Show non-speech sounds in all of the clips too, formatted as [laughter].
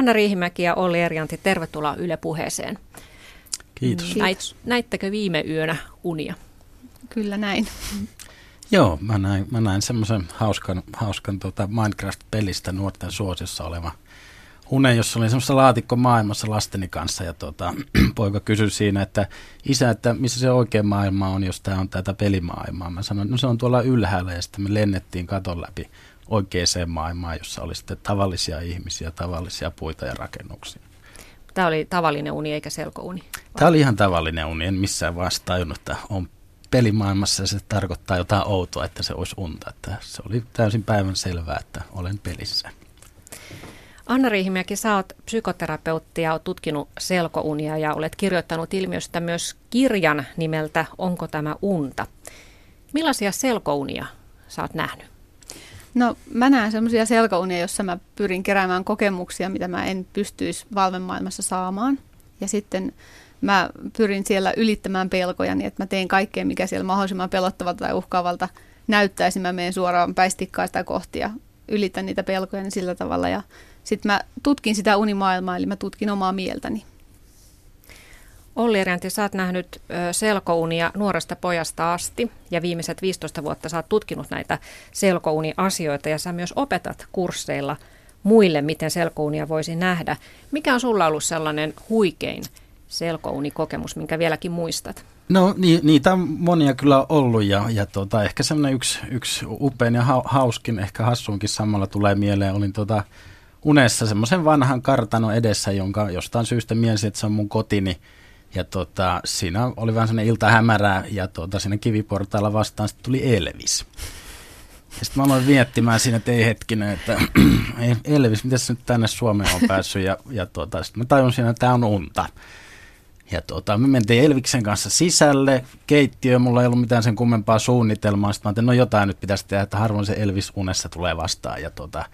Anna Riihimäki ja Olli Erjanti, tervetuloa Yle Puheeseen. Kiitos. Näit, näittekö viime yönä unia? Kyllä näin. Joo, mä näin, mä näin semmoisen hauskan, hauskan tota Minecraft-pelistä nuorten suosiossa oleva unen, jossa oli semmoista laatikko maailmassa lasteni kanssa ja tota, [clears throat] poika kysyi siinä, että isä, että missä se oikea maailma on, jos tämä on tätä pelimaailmaa. Mä sanoin, no se on tuolla ylhäällä ja sitten me lennettiin katon läpi oikeaan maailmaan, jossa oli sitten tavallisia ihmisiä, tavallisia puita ja rakennuksia. Tämä oli tavallinen uni eikä selkouni? Tämä oli ihan tavallinen uni, en missään vasta tajunnut, että on pelimaailmassa ja se tarkoittaa jotain outoa, että se olisi unta. Että se oli täysin päivän selvää, että olen pelissä. Anna Riihimäki, sä oot psykoterapeutti ja oot tutkinut selkounia ja olet kirjoittanut ilmiöstä myös kirjan nimeltä Onko tämä unta? Millaisia selkounia sä oot nähnyt? No mä näen semmoisia selkounia, jossa mä pyrin keräämään kokemuksia, mitä mä en pystyisi valvemaailmassa saamaan. Ja sitten mä pyrin siellä ylittämään pelkoja niin, että mä teen kaikkea, mikä siellä mahdollisimman pelottavalta tai uhkaavalta näyttäisi. Mä menen suoraan päistikkaa sitä kohti ja ylitän niitä pelkoja niin sillä tavalla. Ja sitten mä tutkin sitä unimaailmaa, eli mä tutkin omaa mieltäni. Olli Eränti, sä oot nähnyt selkounia nuoresta pojasta asti ja viimeiset 15 vuotta sä oot tutkinut näitä selkouni-asioita ja sä myös opetat kursseilla muille, miten selkounia voisi nähdä. Mikä on sulla ollut sellainen huikein selkounikokemus, minkä vieläkin muistat? No ni, niitä on monia kyllä ollut ja, ja tota, ehkä semmoinen yksi, yksi upein ja hauskin, ehkä hassuunkin samalla tulee mieleen. Olin tota, unessa semmoisen vanhan kartanon edessä, jonka jostain syystä mielsin, että se on mun kotini. Ja tota, siinä oli vähän sellainen ilta hämärää ja tota, siinä kiviportailla vastaan sitten tuli Elvis. Ja sitten mä aloin viettimään siinä, että ei hetkinen, että [clears throat] Elvis, miten se nyt tänne Suomeen on päässyt? Ja, ja tota, sitten mä tajusin, että tämä on unta. Ja tota, me mentiin Elviksen kanssa sisälle, keittiö, mulla ei ollut mitään sen kummempaa suunnitelmaa. Sitten mä ajattelin, no jotain nyt pitäisi tehdä, että harvoin se Elvis unessa tulee vastaan. Ja tota,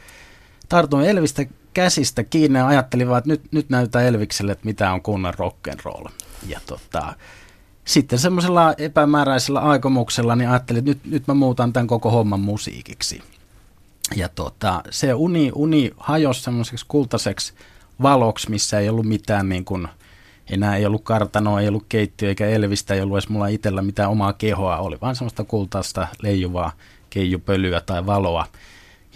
tartuin Elvistä käsistä kiinni ja ajattelin vaan, että nyt, nyt näyttää Elvikselle, että mitä on kunnon rock'n'roll. Ja tota, sitten semmoisella epämääräisellä aikomuksella niin ajattelin, että nyt, nyt mä muutan tämän koko homman musiikiksi. Ja tota, se uni, uni hajosi semmoiseksi kultaiseksi valoksi, missä ei ollut mitään niin kuin, enää ei ollut kartanoa, ei ollut keittiö eikä Elvistä, ei ollut edes mulla itsellä mitään omaa kehoa, oli vaan semmoista kultaista leijuvaa keijupölyä tai valoa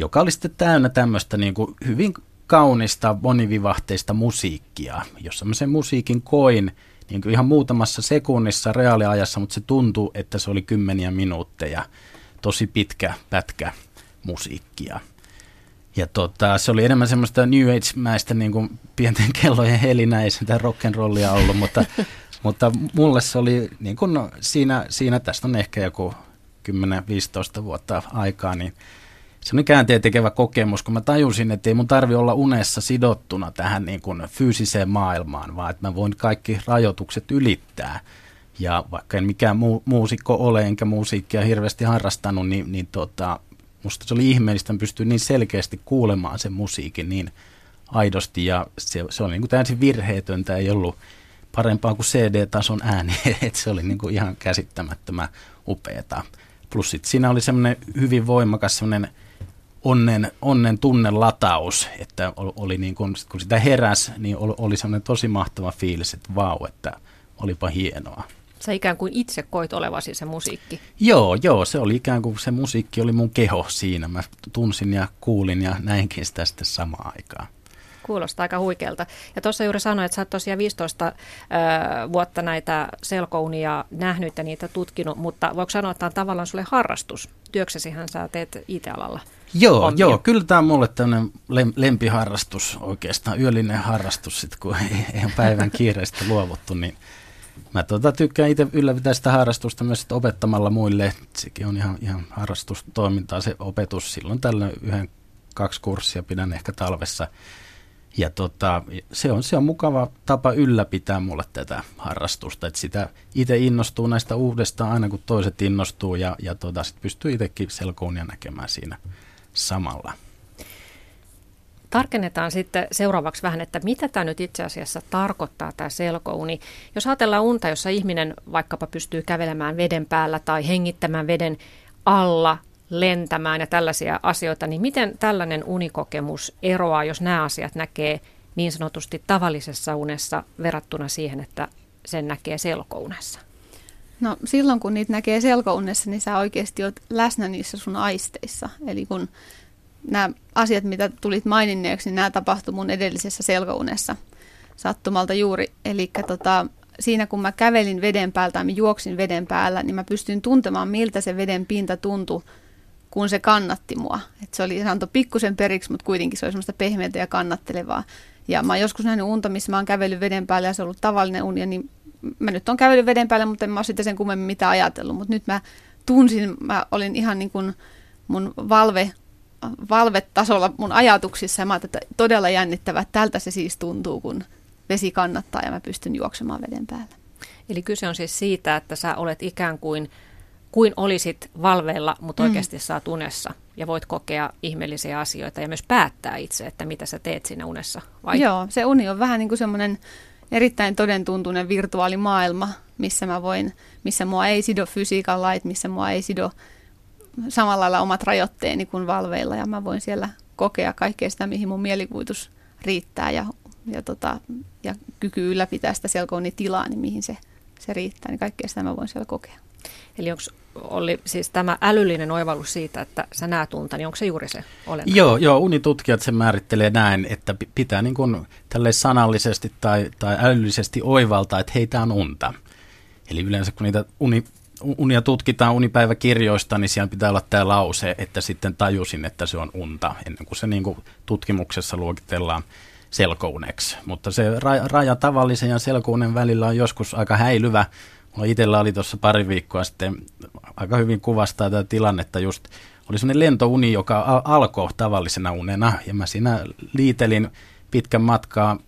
joka oli sitten täynnä tämmöistä niin kuin hyvin kaunista, monivivahteista musiikkia, jossa mä sen musiikin koin niin kuin ihan muutamassa sekunnissa reaaliajassa, mutta se tuntui, että se oli kymmeniä minuutteja, tosi pitkä pätkä musiikkia. Ja tota, se oli enemmän semmoista New Age-mäistä niin kuin pienten kellojen helinä, ei sitä rock'n'rollia ollut, mutta, [laughs] mutta mulle se oli niin kuin, no, siinä, siinä, tästä on ehkä joku 10-15 vuotta aikaa, niin se oli käänteen tekevä kokemus, kun mä tajusin, että ei mun tarvi olla unessa sidottuna tähän niin kuin fyysiseen maailmaan, vaan että mä voin kaikki rajoitukset ylittää. Ja vaikka en mikään mu- muusikko ole, enkä musiikkia hirveästi harrastanut, niin, niin tota, musta se oli ihmeellistä, että pystyi niin selkeästi kuulemaan sen musiikin niin aidosti. Ja se, se oli niin kuin täysin virheetöntä, ei ollut parempaa kuin CD-tason ääni, [laughs] että se oli niin kuin ihan käsittämättömän upeata. Plus sit siinä oli semmoinen hyvin voimakas semmoinen onnen, onnen tunnelataus, että oli niin kuin, kun sitä heräs, niin oli, oli semmoinen tosi mahtava fiilis, että vau, että olipa hienoa. Sä ikään kuin itse koit olevasi se musiikki. Joo, joo, se oli ikään kuin se musiikki oli mun keho siinä. Mä tunsin ja kuulin ja näinkin sitä sitten samaan aikaan. Kuulostaa aika huikealta. Ja tuossa juuri sanoin, että sä oot tosiaan 15 äh, vuotta näitä selkounia nähnyt ja niitä tutkinut, mutta voiko sanoa, että tämä on tavallaan sulle harrastus? Työksesihän sä teet IT-alalla. Joo, hommia. joo, kyllä tämä on mulle tämmöinen lempiharrastus oikeastaan, yöllinen harrastus, sit, kun ei, ei ole päivän kiireistä luovuttu, niin mä tota, tykkään itse ylläpitää sitä harrastusta myös sit opettamalla muille. Sekin on ihan, ihan harrastustoimintaa se opetus. Silloin tällä yhden, kaksi kurssia pidän ehkä talvessa. Ja tota, se, on, se on mukava tapa ylläpitää mulle tätä harrastusta, että sitä itse innostuu näistä uudestaan aina kun toiset innostuu ja, ja tota, sit pystyy itsekin selkounia näkemään siinä samalla. Tarkennetaan sitten seuraavaksi vähän, että mitä tämä nyt itse asiassa tarkoittaa tämä selkouni. Jos ajatellaan unta, jossa ihminen vaikkapa pystyy kävelemään veden päällä tai hengittämään veden alla, lentämään ja tällaisia asioita, niin miten tällainen unikokemus eroaa, jos nämä asiat näkee niin sanotusti tavallisessa unessa verrattuna siihen, että sen näkee selkounessa? No silloin kun niitä näkee selkounessa, niin sä oikeasti oot läsnä niissä sun aisteissa. Eli kun nämä asiat, mitä tulit maininneeksi, niin nämä tapahtui mun edellisessä selkounessa sattumalta juuri. Eli tota, siinä kun mä kävelin veden päältä tai mä juoksin veden päällä, niin mä pystyin tuntemaan, miltä se veden pinta tuntui, kun se kannatti mua. Et se, oli, se antoi pikkusen periksi, mutta kuitenkin se oli semmoista pehmeää ja kannattelevaa. Ja mä oon joskus nähnyt unta, missä mä oon kävellyt veden päällä ja se on ollut tavallinen uni, niin mä nyt on kävellyt veden päällä, mutta en mä ole sitten sen kummemmin mitään ajatellut. Mutta nyt mä tunsin, mä olin ihan niin kuin mun valve, valvetasolla mun ajatuksissa ja mä että todella jännittävää, että tältä se siis tuntuu, kun vesi kannattaa ja mä pystyn juoksemaan veden päällä. Eli kyse on siis siitä, että sä olet ikään kuin, kuin olisit valveilla, mutta mm. oikeasti saat unessa ja voit kokea ihmeellisiä asioita ja myös päättää itse, että mitä sä teet siinä unessa. Vai? Joo, se uni on vähän niin kuin semmoinen erittäin todentuntuinen virtuaalimaailma, missä mä voin, missä mua ei sido fysiikan lait, missä mua ei sido samalla lailla omat rajoitteeni kuin valveilla ja mä voin siellä kokea kaikkea sitä, mihin mun mielikuvitus riittää ja, ja, tota, ja kyky ylläpitää sitä selkooni tilaa, niin mihin se, se riittää, niin kaikkea sitä mä voin siellä kokea. Eli onko oli siis tämä älyllinen oivallus siitä, että sä näet unta, niin onko se juuri se olennainen? Joo, joo, unitutkijat se määrittelee näin, että pitää niin kuin sanallisesti tai, tai älyllisesti oivaltaa, että heitä on unta. Eli yleensä kun niitä uni, unia tutkitaan unipäiväkirjoista, niin siellä pitää olla tämä lause, että sitten tajusin, että se on unta, ennen kuin se niin kuin tutkimuksessa luokitellaan selkouneksi. Mutta se raja tavallisen ja selkounen välillä on joskus aika häilyvä, Mulla itsellä oli tuossa pari viikkoa sitten, aika hyvin kuvastaa tätä tilannetta just, oli sellainen lentouni, joka alkoi tavallisena unena, ja mä siinä liitelin pitkän matkaa,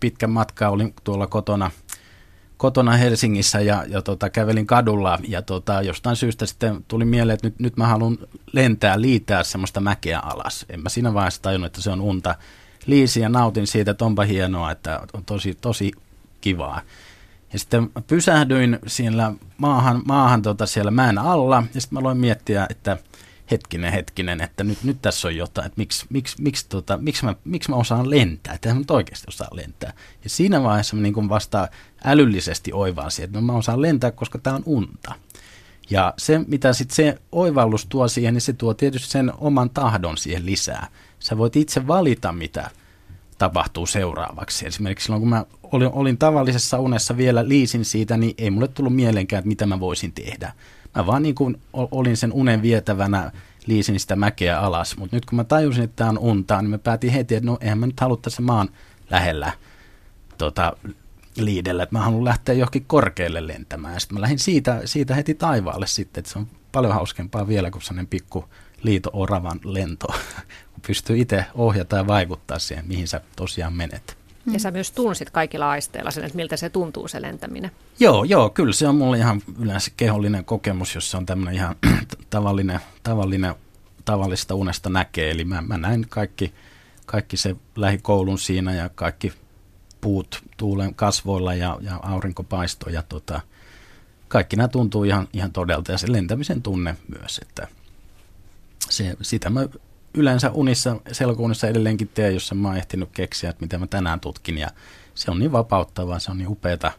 pitkän matkaa olin tuolla kotona, kotona Helsingissä ja, ja tota, kävelin kadulla ja tota, jostain syystä sitten tuli mieleen, että nyt, nyt mä haluan lentää, liitää semmoista mäkeä alas. En mä siinä vaiheessa tajunnut, että se on unta. Liisin ja nautin siitä, että onpa hienoa, että on tosi, tosi kivaa. Ja sitten pysähdyin siellä maahan, maahan tota siellä mäen alla ja sitten mä aloin miettiä, että hetkinen, hetkinen, että nyt, nyt tässä on jotain, että miksi, miksi, miksi, tota, miksi, mä, miksi mä osaan lentää, että mä oikeasti osaan lentää. Ja siinä vaiheessa mä niin vasta älyllisesti oivasin, että no mä osaan lentää, koska tämä on unta. Ja se, mitä sitten se oivallus tuo siihen, niin se tuo tietysti sen oman tahdon siihen lisää. Sä voit itse valita, mitä tapahtuu seuraavaksi. Esimerkiksi silloin, kun mä olin, olin tavallisessa unessa vielä liisin siitä, niin ei mulle tullut mieleenkään, että mitä mä voisin tehdä. Mä vaan niin kuin olin sen unen vietävänä, liisin sitä mäkeä alas. Mutta nyt kun mä tajusin, että tämä on unta, niin mä päätin heti, että no eihän mä nyt halua tässä maan lähellä tota, liidellä, että mä haluan lähteä johonkin korkealle lentämään. Sitten mä lähdin siitä, siitä heti taivaalle sitten, että se on paljon hauskempaa vielä kuin sellainen pikku liito-oravan lento, [laughs] pystyy itse ohjata ja vaikuttaa siihen, mihin sä tosiaan menet. Ja sä myös tunsit kaikilla aisteilla sen, että miltä se tuntuu se lentäminen. Joo, joo, kyllä se on mulle ihan yleensä kehollinen kokemus, jos se on tämmöinen ihan [clears throat] tavallinen, tavallinen, tavallista unesta näkee. Eli mä, mä näin kaikki, kaikki se lähikoulun siinä ja kaikki puut tuulen kasvoilla ja, ja aurinkopaisto ja tota, kaikki nämä tuntuu ihan, ihan todelta ja se lentämisen tunne myös, että se, sitä mä yleensä unissa, selkounissa edelleenkin teen, jos mä oon ehtinyt keksiä, että mitä mä tänään tutkin. Ja se on niin vapauttavaa, se on niin upeata,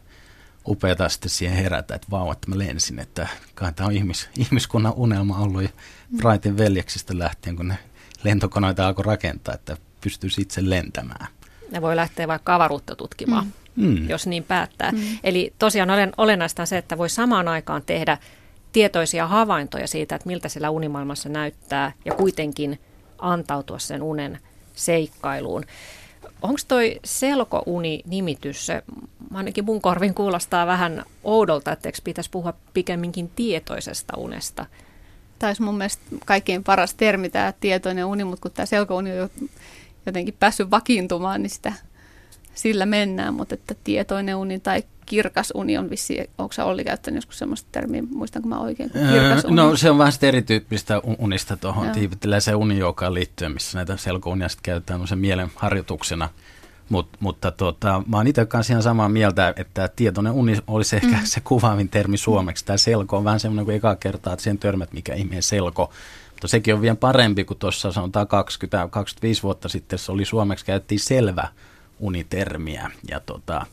upeata sitten siihen herätä, että vau, että mä lensin. Että kai tämä on ihmis, ihmiskunnan unelma ollut ja Brightin veljeksistä lähtien, kun ne lentokoneita alkoi rakentaa, että pystyisi itse lentämään. Ne voi lähteä vaikka avaruutta tutkimaan, mm. mm. jos niin päättää. Mm. Eli tosiaan olen, olennaista on se, että voi samaan aikaan tehdä tietoisia havaintoja siitä, että miltä siellä unimaailmassa näyttää ja kuitenkin – antautua sen unen seikkailuun. Onko toi selkouni-nimitys, se ainakin mun korvin kuulostaa vähän oudolta, että eikö pitäisi puhua pikemminkin tietoisesta unesta? Taisi mun mielestä kaikkein paras termi tämä tietoinen uni, mutta kun tämä selkouni on jotenkin päässyt vakiintumaan, niin sitä sillä mennään, mutta että tietoinen uni tai kirkas uni on vissi, onko sä Olli käyttänyt joskus sellaista termiä, muistanko mä oikein? Kirkas uni? No se on vähän erityyppistä unista tuohon se unijoukkaan liittyen, missä näitä selkounia sitten käytetään se mielen harjoituksena. Mut, mutta tota, mä oon itse kanssa ihan samaa mieltä, että tietoinen uni olisi ehkä mm. se kuvaavin termi suomeksi. Tämä selko on vähän semmoinen kuin eka kertaa, että sen törmät, mikä ihmeen selko. Mutta sekin on vielä parempi kuin tuossa sanotaan 20-25 vuotta sitten, se oli suomeksi käytettiin selvä unitermiä. Ja tota,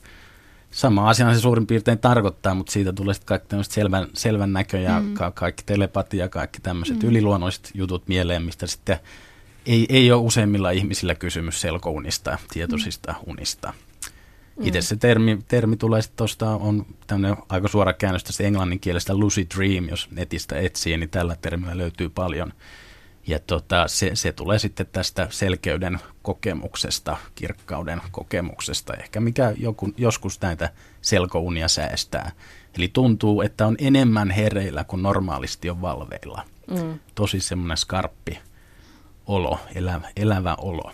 sama asia se suurin piirtein tarkoittaa, mutta siitä tulee sitten kaikki selvän, selvän näkö ja mm. ka- kaikki telepatia, kaikki tämmöiset mm. yliluonnolliset jutut mieleen, mistä sitten ei, ei ole useimmilla ihmisillä kysymys selkounista, tietoisista mm. unista. Mm. Itse se termi, termi tulee sitten tuosta, on tämmöinen aika suora käännös tästä englanninkielestä lucid dream, jos netistä etsii, niin tällä termillä löytyy paljon. Ja tota, se, se tulee sitten tästä selkeyden kokemuksesta, kirkkauden kokemuksesta, ehkä mikä joku, joskus näitä selkounia säästää. Eli tuntuu, että on enemmän hereillä kuin normaalisti on valveilla. Mm. Tosi semmoinen skarppi olo, elävä, elävä olo.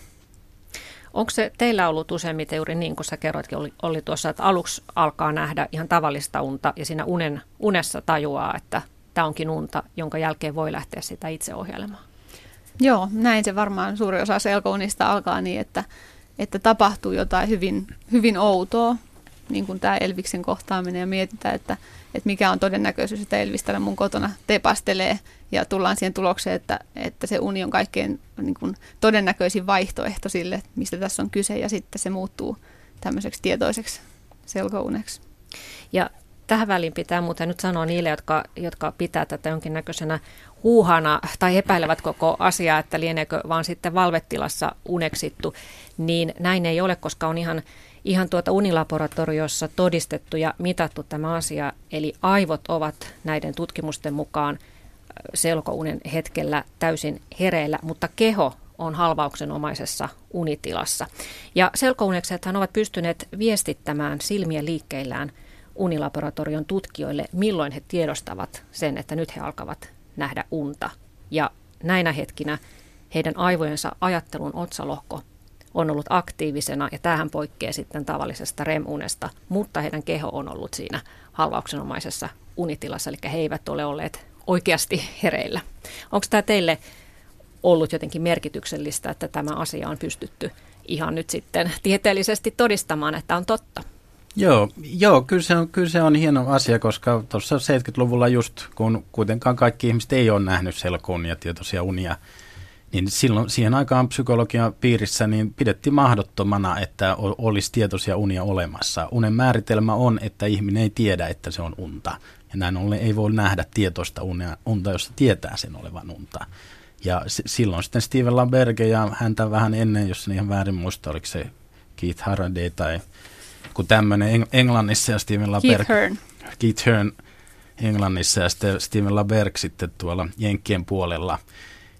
Onko se teillä ollut useimmiten juuri niin kuin sä kerroitkin, oli, oli tuossa, että aluksi alkaa nähdä ihan tavallista unta ja siinä unen, unessa tajuaa, että tämä onkin unta, jonka jälkeen voi lähteä sitä itse ohjelmaan? Joo, näin se varmaan suuri osa selkounista alkaa niin, että, että tapahtuu jotain hyvin, hyvin outoa, niin kuin tämä Elviksen kohtaaminen ja mietitään, että, että mikä on todennäköisyys, että Elvis täällä mun kotona tepastelee ja tullaan siihen tulokseen, että, että se uni on kaikkein niin kuin, todennäköisin vaihtoehto sille, mistä tässä on kyse ja sitten se muuttuu tämmöiseksi tietoiseksi selkouneksi. Ja tähän väliin pitää muuten nyt sanoa niille, jotka, jotka pitää tätä jonkinnäköisenä huuhana tai epäilevät koko asiaa, että lieneekö vaan sitten valvettilassa uneksittu, niin näin ei ole, koska on ihan, ihan tuota unilaboratoriossa todistettu ja mitattu tämä asia. Eli aivot ovat näiden tutkimusten mukaan selkounen hetkellä täysin hereillä, mutta keho on halvauksenomaisessa unitilassa. Ja selkouneksethan ovat pystyneet viestittämään silmien liikkeillään unilaboratorion tutkijoille, milloin he tiedostavat sen, että nyt he alkavat nähdä unta. Ja näinä hetkinä heidän aivojensa ajattelun otsalohko on ollut aktiivisena ja tähän poikkeaa sitten tavallisesta REM-unesta, mutta heidän keho on ollut siinä halvauksenomaisessa unitilassa, eli he eivät ole olleet oikeasti hereillä. Onko tämä teille ollut jotenkin merkityksellistä, että tämä asia on pystytty ihan nyt sitten tieteellisesti todistamaan, että on totta? Joo, joo kyllä, se on, kyllä se on hieno asia, koska tuossa 70-luvulla just, kun kuitenkaan kaikki ihmiset ei ole nähnyt selkounia, tietoisia unia, niin silloin siihen aikaan psykologian piirissä niin pidettiin mahdottomana, että olisi tietoisia unia olemassa. Unen määritelmä on, että ihminen ei tiedä, että se on unta. Ja näin ollen ei voi nähdä tietoista unia, unta, josta tietää sen olevan unta. Ja s- silloin sitten Steven Lamberge ja häntä vähän ennen, jos en ihan väärin muista, oliko se Keith Haraday tai kun tämmöinen Eng- Englannissa ja Steven Laberg. Keith Hearn. Keith Hearn Englannissa ja sitten Steven Laberg sitten tuolla Jenkkien puolella.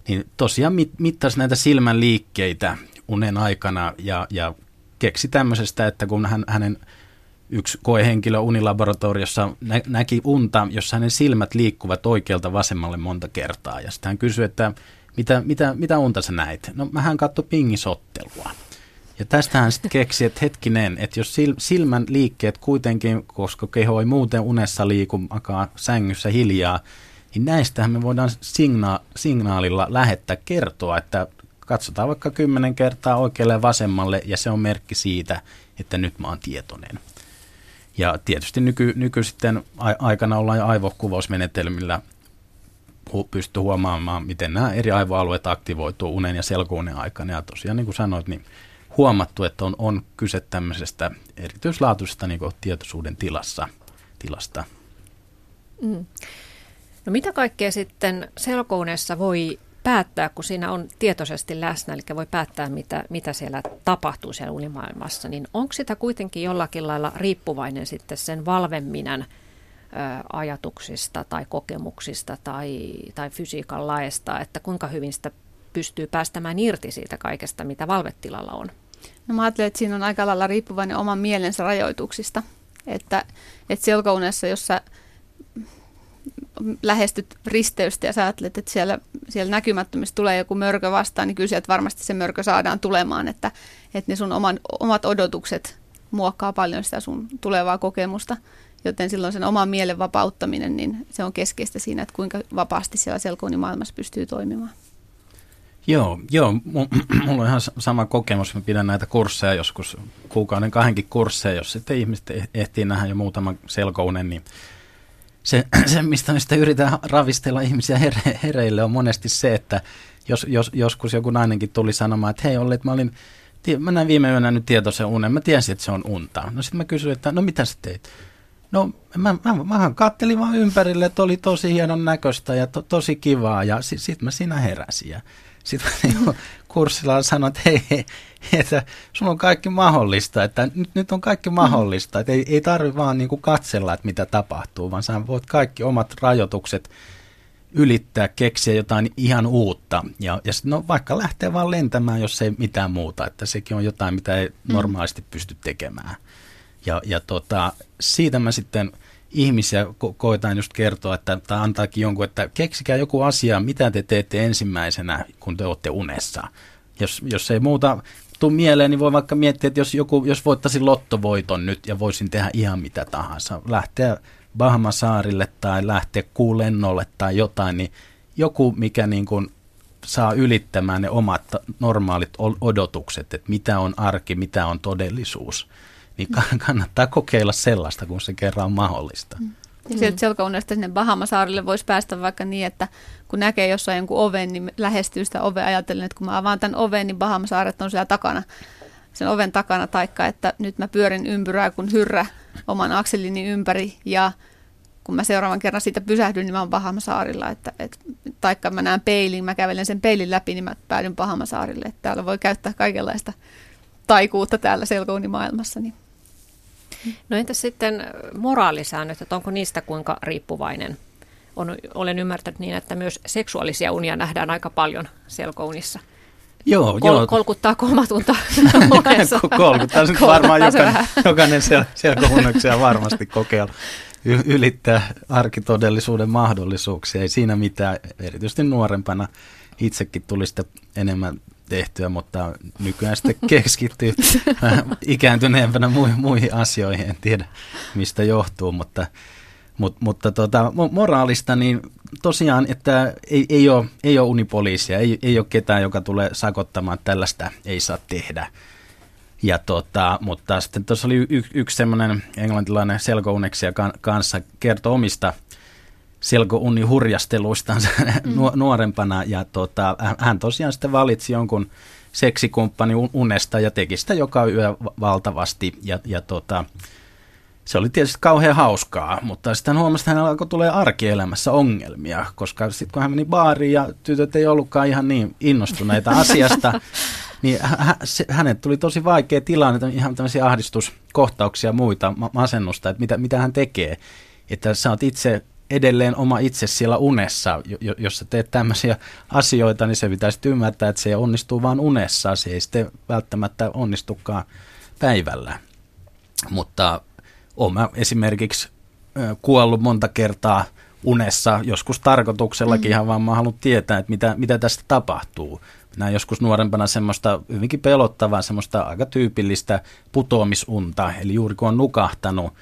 Niin tosiaan mit, mittasi näitä silmän liikkeitä unen aikana ja, ja keksi tämmöisestä, että kun hän, hänen yksi koehenkilö unilaboratoriossa nä, näki unta, jossa hänen silmät liikkuvat oikealta vasemmalle monta kertaa. Ja sitten hän kysyi, että mitä, mitä, mitä unta sä näit? No hän katsoi pingisottelua. Ja tästähän sitten keksi, että hetkinen, että jos silmän liikkeet kuitenkin, koska keho ei muuten unessa liiku, makaa sängyssä hiljaa, niin näistähän me voidaan signa- signaalilla lähettää kertoa, että katsotaan vaikka kymmenen kertaa oikealle ja vasemmalle, ja se on merkki siitä, että nyt mä oon tietoinen. Ja tietysti nyky, nyky sitten aikana ollaan jo aivokuvausmenetelmillä pysty huomaamaan, miten nämä eri aivoalueet aktivoituu unen ja selkounen aikana. Ja tosiaan niin kuin sanoit, niin huomattu, että on, on kyse tämmöisestä erityislaatuisesta niin tietoisuuden tilassa, tilasta. Mm. No mitä kaikkea sitten selkounessa voi päättää, kun siinä on tietoisesti läsnä, eli voi päättää, mitä, mitä siellä tapahtuu siellä unimaailmassa, niin onko sitä kuitenkin jollakin lailla riippuvainen sitten sen valvemminän ajatuksista tai kokemuksista tai, tai fysiikan laesta, että kuinka hyvin sitä pystyy päästämään irti siitä kaikesta, mitä valvetilalla on? No mä ajattelen, että siinä on aika lailla riippuvainen oman mielensä rajoituksista. Että, että selkounessa, jossa lähestyt risteystä ja sä ajattelet, että siellä, siellä näkymättömissä tulee joku mörkö vastaan, niin kyllä sieltä varmasti se mörkö saadaan tulemaan, että, että ne sun oman, omat odotukset muokkaa paljon sitä sun tulevaa kokemusta. Joten silloin sen oman mielen vapauttaminen, niin se on keskeistä siinä, että kuinka vapaasti siellä selkounimaailmassa pystyy toimimaan. Joo, joo, [clears throat] mulla on ihan sama kokemus. Mä pidän näitä kursseja joskus, kuukauden kahdenkin kursseja, jos sitten ihmiset eh-, ehtii nähdä jo muutaman selkounen, niin se, [clears throat] se mistä me yritetään ravistella ihmisiä here, hereille, on monesti se, että jos, jos, joskus joku nainenkin tuli sanomaan, että hei Olli, että mä olin mä näin viime yönä nyt tietoisen unen, mä tiesin, että se on unta. No sitten mä kysyin, että no mitä sä teit? No mä, mä, mähän kattelin vaan ympärille, että oli tosi hienon näköistä ja to, tosi kivaa ja sitten sit mä siinä heräsin. Sitten niin kurssilla sanoin, että hei, hei, että sulla on kaikki mahdollista, että nyt, nyt on kaikki mahdollista, että ei, ei tarvitse vaan niin kuin katsella, että mitä tapahtuu, vaan sä voit kaikki omat rajoitukset ylittää, keksiä jotain ihan uutta. Ja, ja sit, no, vaikka lähtee vaan lentämään, jos ei mitään muuta, että sekin on jotain, mitä ei mm. normaalisti pysty tekemään. Ja, ja tota, siitä mä sitten ihmisiä ko- koitan just kertoa, että, tai antaakin jonkun, että keksikää joku asia, mitä te teette ensimmäisenä, kun te olette unessa. Jos, jos ei muuta tule mieleen, niin voi vaikka miettiä, että jos, joku, jos voittaisin lottovoiton nyt ja voisin tehdä ihan mitä tahansa, lähteä Bahamasaarille tai lähteä kuulennolle tai jotain, niin joku, mikä niin kuin saa ylittämään ne omat normaalit odotukset, että mitä on arki, mitä on todellisuus, niin [laughs] kannattaa kokeilla sellaista, kun se kerran on mahdollista. Mm. Sieltä selkäunesta sinne Bahamasaarille voisi päästä vaikka niin, että kun näkee jossain jonkun oven, niin lähestyy sitä ovea ajatellen, että kun mä avaan tämän oven, niin Bahamasaaret on siellä takana, sen oven takana, taikka että nyt mä pyörin ympyrää kun hyrrä oman akselini ympäri ja kun mä seuraavan kerran siitä pysähdyn, niin mä oon Bahamasaarilla, että, et, taikka mä näen peilin, mä kävelen sen peilin läpi, niin mä päädyn Bahamasaarille, että täällä voi käyttää kaikenlaista taikuutta täällä selkounimaailmassa. Niin. No entäs sitten moraalisäännöt, että onko niistä kuinka riippuvainen? On, olen ymmärtänyt niin, että myös seksuaalisia unia nähdään aika paljon selkounissa. Joo, Kol- joo. Kolkuttaa komatunta [laughs] Kolkuttaa nyt varmaan jokainen, jokainen sel- varmasti kokeilla ylittää arkitodellisuuden mahdollisuuksia. Ei siinä mitään, erityisesti nuorempana itsekin tuli sitä enemmän tehtyä, mutta nykyään sitten [laughs] keskittyy [laughs] ikääntyneempänä muihin, muihin asioihin. En tiedä, mistä johtuu, mutta, mutta, mutta tota, moraalista, niin tosiaan, että ei, ei, ole, ei ole unipoliisia, ei, ei ole ketään, joka tulee sakottamaan, että tällaista ei saa tehdä. Ja tota, mutta sitten tuossa oli y- yksi semmoinen englantilainen selkouneksia kanssa kertoi omista selkounni hurjasteluistaan mm. nuorempana. Ja tota, hän tosiaan sitten valitsi jonkun seksikumppani unesta ja teki sitä joka yö valtavasti. Ja, ja tota, se oli tietysti kauhean hauskaa, mutta sitten huomasi, että hän alkoi tulee arkielämässä ongelmia, koska sitten kun hän meni baariin ja tytöt ei ollutkaan ihan niin innostuneita [laughs] asiasta, niin hä, se, hänet tuli tosi vaikea tilanne, ihan tämmöisiä ahdistuskohtauksia ja muita, masennusta, että mitä, mitä hän tekee. Että sä oot itse edelleen oma itse siellä unessa, jos sä teet tämmöisiä asioita, niin se pitäisi ymmärtää, että se onnistuu vain unessa, se ei sitten välttämättä onnistukaan päivällä. Mutta olen mä esimerkiksi kuollut monta kertaa unessa, joskus tarkoituksellakin mm. ihan vaan mä haluan tietää, että mitä, mitä tästä tapahtuu näin joskus nuorempana semmoista hyvinkin pelottavaa, semmoista aika tyypillistä putoamisunta. Eli juuri kun on nukahtanut,